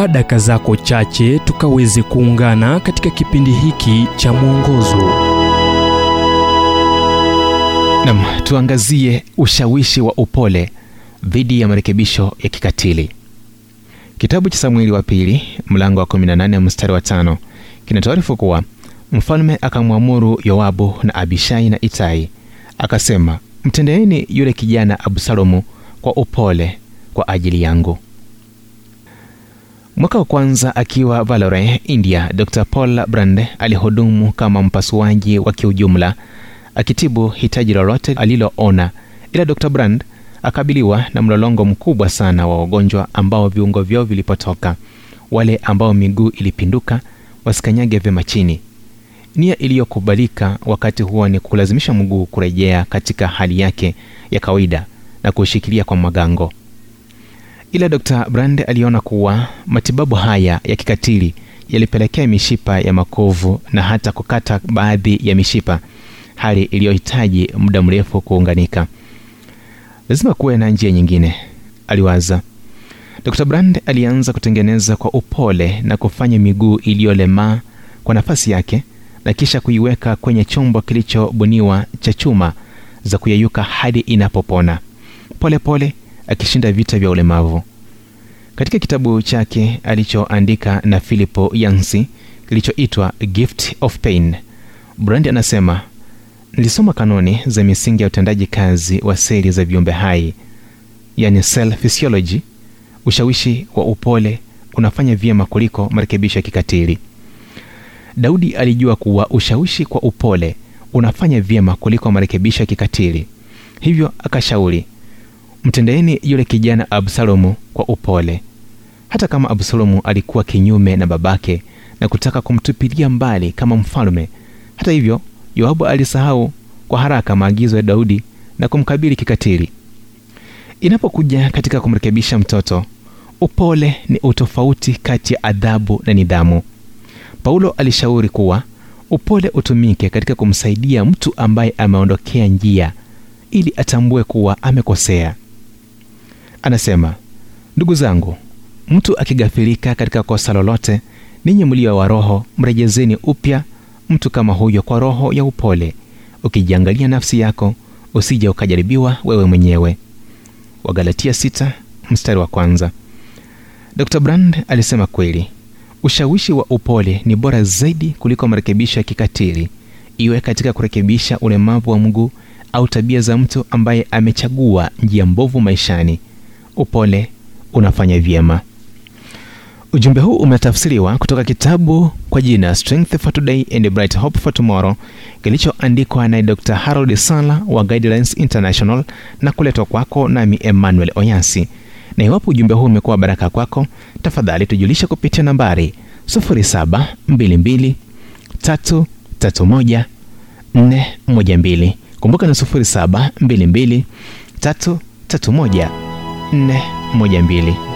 chukua daka zako chache tukaweze kuungana katika kipindi hiki cha mwongozo. Nam, tuangazie ushawishi wa upole dhidi ya marekebisho ya kikatili. Kitabu cha Samueli wa pili mlango wa 18 mstari wa tano kinatoarifu kuwa mfalme akamwamuru Yoabu na Abishai na Itai akasema, mtendeeni yule kijana Absalomu kwa upole kwa ajili yangu. Mwaka wa kwanza akiwa valore India, Dr Paul Brand alihudumu kama mpasuaji wa kiujumla akitibu hitaji lolote aliloona, ila Dr Brand akabiliwa na mlolongo mkubwa sana wa wagonjwa ambao viungo vyao vilipotoka, wale ambao miguu ilipinduka wasikanyage vyema chini. Nia iliyokubalika wakati huo ni kulazimisha mguu kurejea katika hali yake ya kawaida na kuushikilia kwa magango. Ila Dr Brand aliona kuwa matibabu haya ya kikatili yalipelekea mishipa ya makovu na hata kukata baadhi ya mishipa, hali iliyohitaji muda mrefu kuunganika. Lazima kuwe na njia nyingine, aliwaza. Dr Brand alianza kutengeneza kwa upole na kufanya miguu iliyolemaa kwa nafasi yake na kisha kuiweka kwenye chombo kilichobuniwa cha chuma za kuyeyuka hadi inapopona polepole, akishinda vita vya ulemavu. Katika kitabu chake alichoandika na Philipo Yansi kilichoitwa Gift of Pain, Brand anasema nilisoma kanuni za misingi ya utendaji kazi wa seli za viumbe hai, yani cell physiology. Ushawishi wa upole unafanya vyema kuliko marekebisho ya kikatili. Daudi alijua kuwa ushawishi kwa upole unafanya vyema kuliko marekebisho ya kikatili, hivyo akashauri, mtendeeni yule kijana Absalomu kwa upole. Hata kama Absalomu alikuwa kinyume na babake na kutaka kumtupilia mbali kama mfalme, hata hivyo Yoabu alisahau kwa haraka maagizo ya Daudi na kumkabili kikatili. Inapokuja katika kumrekebisha mtoto, upole ni utofauti kati ya adhabu na nidhamu. Paulo alishauri kuwa upole utumike katika kumsaidia mtu ambaye ameondokea njia ili atambue kuwa amekosea. Anasema, ndugu zangu, mtu akigafilika katika kosa lolote, ninyi mlio wa roho, mrejezeni upya mtu kama huyo kwa roho ya upole, ukijiangalia nafsi yako, usije ukajaribiwa wewe mwenyewe. Wagalatia sita mstari wa kwanza. Dr Brand alisema kweli, ushawishi wa upole ni bora zaidi kuliko marekebisho ya kikatili, iwe katika kurekebisha ulemavu wa mguu au tabia za mtu ambaye amechagua njia mbovu maishani. Upole unafanya vyema. Ujumbe huu umetafsiriwa kutoka kitabu kwa jina Strength for Today and Bright Hope for Tomorrow kilichoandikwa na Dr. Harold Sala wa Guidelines International na kuletwa kwako nami Emmanuel Oyansi. Na iwapo ujumbe huu umekuwa baraka kwako, tafadhali tujulishe kupitia nambari 0722331412. Kumbuka ni 0722 331 412.